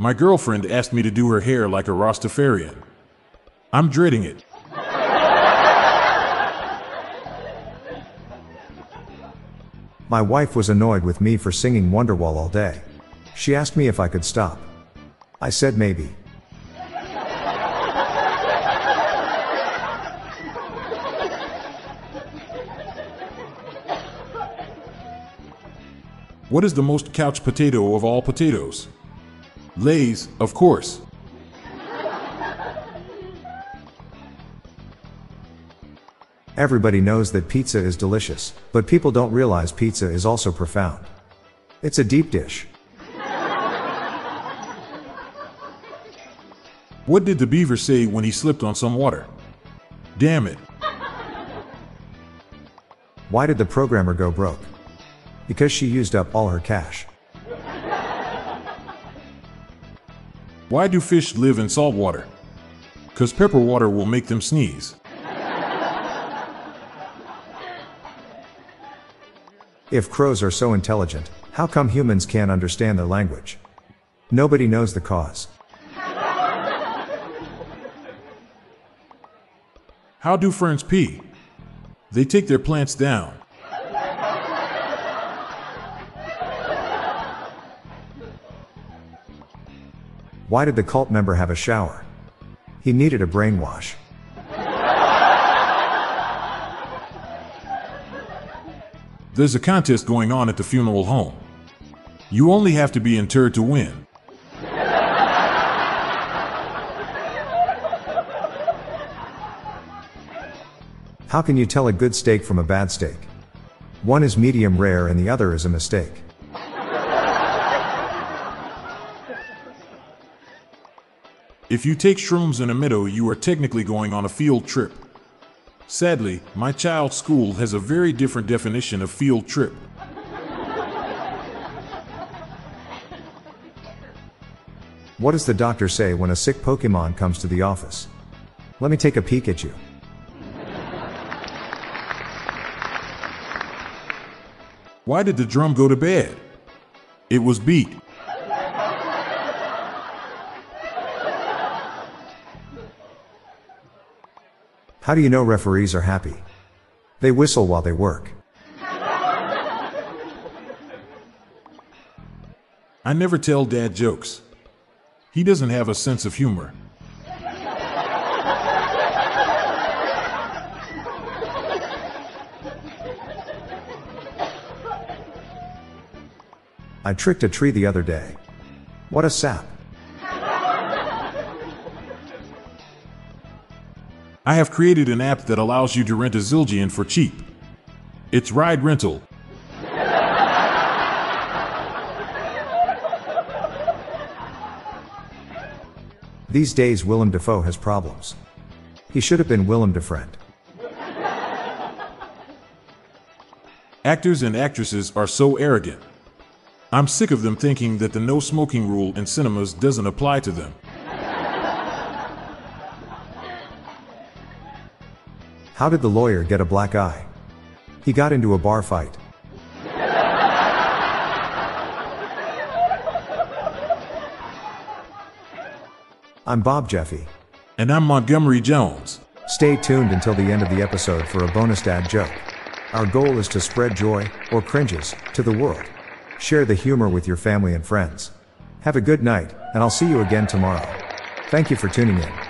My girlfriend asked me to do her hair like a Rastafarian. I'm dreading it. My wife was annoyed with me for singing Wonderwall all day. She asked me if I could stop. I said maybe. What is the most couch potato of all potatoes? Lay's, of course. Everybody knows that pizza is delicious, but people don't realize pizza is also profound. It's a deep dish. What did the beaver say when he slipped on some water? Damn it. Why did the programmer go broke? Because she used up all her cash. Why do fish live in salt water? Because pepper water will make them sneeze. If crows are so intelligent, how come humans can't understand their language? Nobody knows the cause. How do ferns pee? They take their plants down. Why did the cult member have a shower? He needed a brainwash. There's a contest going on at the funeral home. You only have to be interred to win. How can you tell a good steak from a bad steak? One is medium rare and the other is a mistake. If you take shrooms in a meadow, you are technically going on a field trip. Sadly, my child's school has a very different definition of field trip. What does the doctor say when a sick Pokemon comes to the office? Let me take a peek at you. Why did the drum go to bed? It was beat. How do you know referees are happy? They whistle while they work. I never tell dad jokes. He doesn't have a sense of humor. I tricked a tree the other day. What a sap. I have created an app that allows you to rent a Zildjian for cheap. It's Ride Rental. These days, Willem Dafoe has problems. He should have been Willem Defriend. Actors and actresses are so arrogant. I'm sick of them thinking that the no smoking rule in cinemas doesn't apply to them. How did the lawyer get a black eye? He got into a bar fight. I'm Bob Jeffy. And I'm Montgomery Jones. Stay tuned until the end of the episode for a bonus dad joke. Our goal is to spread joy, or cringes, to the world. Share the humor with your family and friends. Have a good night, and I'll see you again tomorrow. Thank you for tuning in.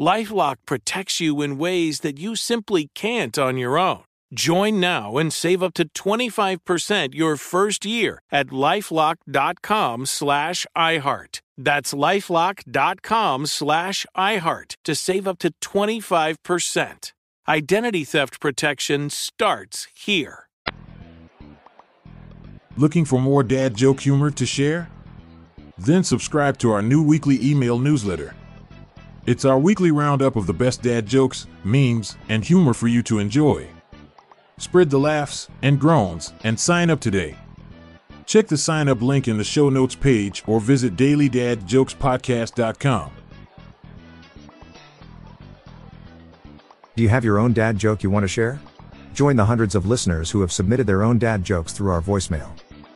Lifelock protects you in ways that you simply can't on your own. Join now and save up to 25% your first year at lifelock.com slash iHeart. That's lifelock.com slash iHeart to save up to 25%. Identity theft protection starts here. Looking for more dad joke humor to share? Then subscribe to our new weekly email newsletter. It's our weekly roundup of the best dad jokes, memes, and humor for you to enjoy. Spread the laughs and groans and sign up today. Check the sign up link in the show notes page or visit dailydadjokespodcast.com. Do you have your own dad joke you want to share? Join the hundreds of listeners who have submitted their own dad jokes through our voicemail.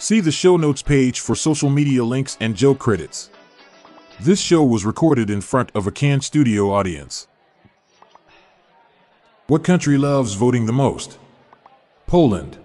See the show notes page for social media links and joke credits. This show was recorded in front of a canned studio audience. What country loves voting the most? Poland.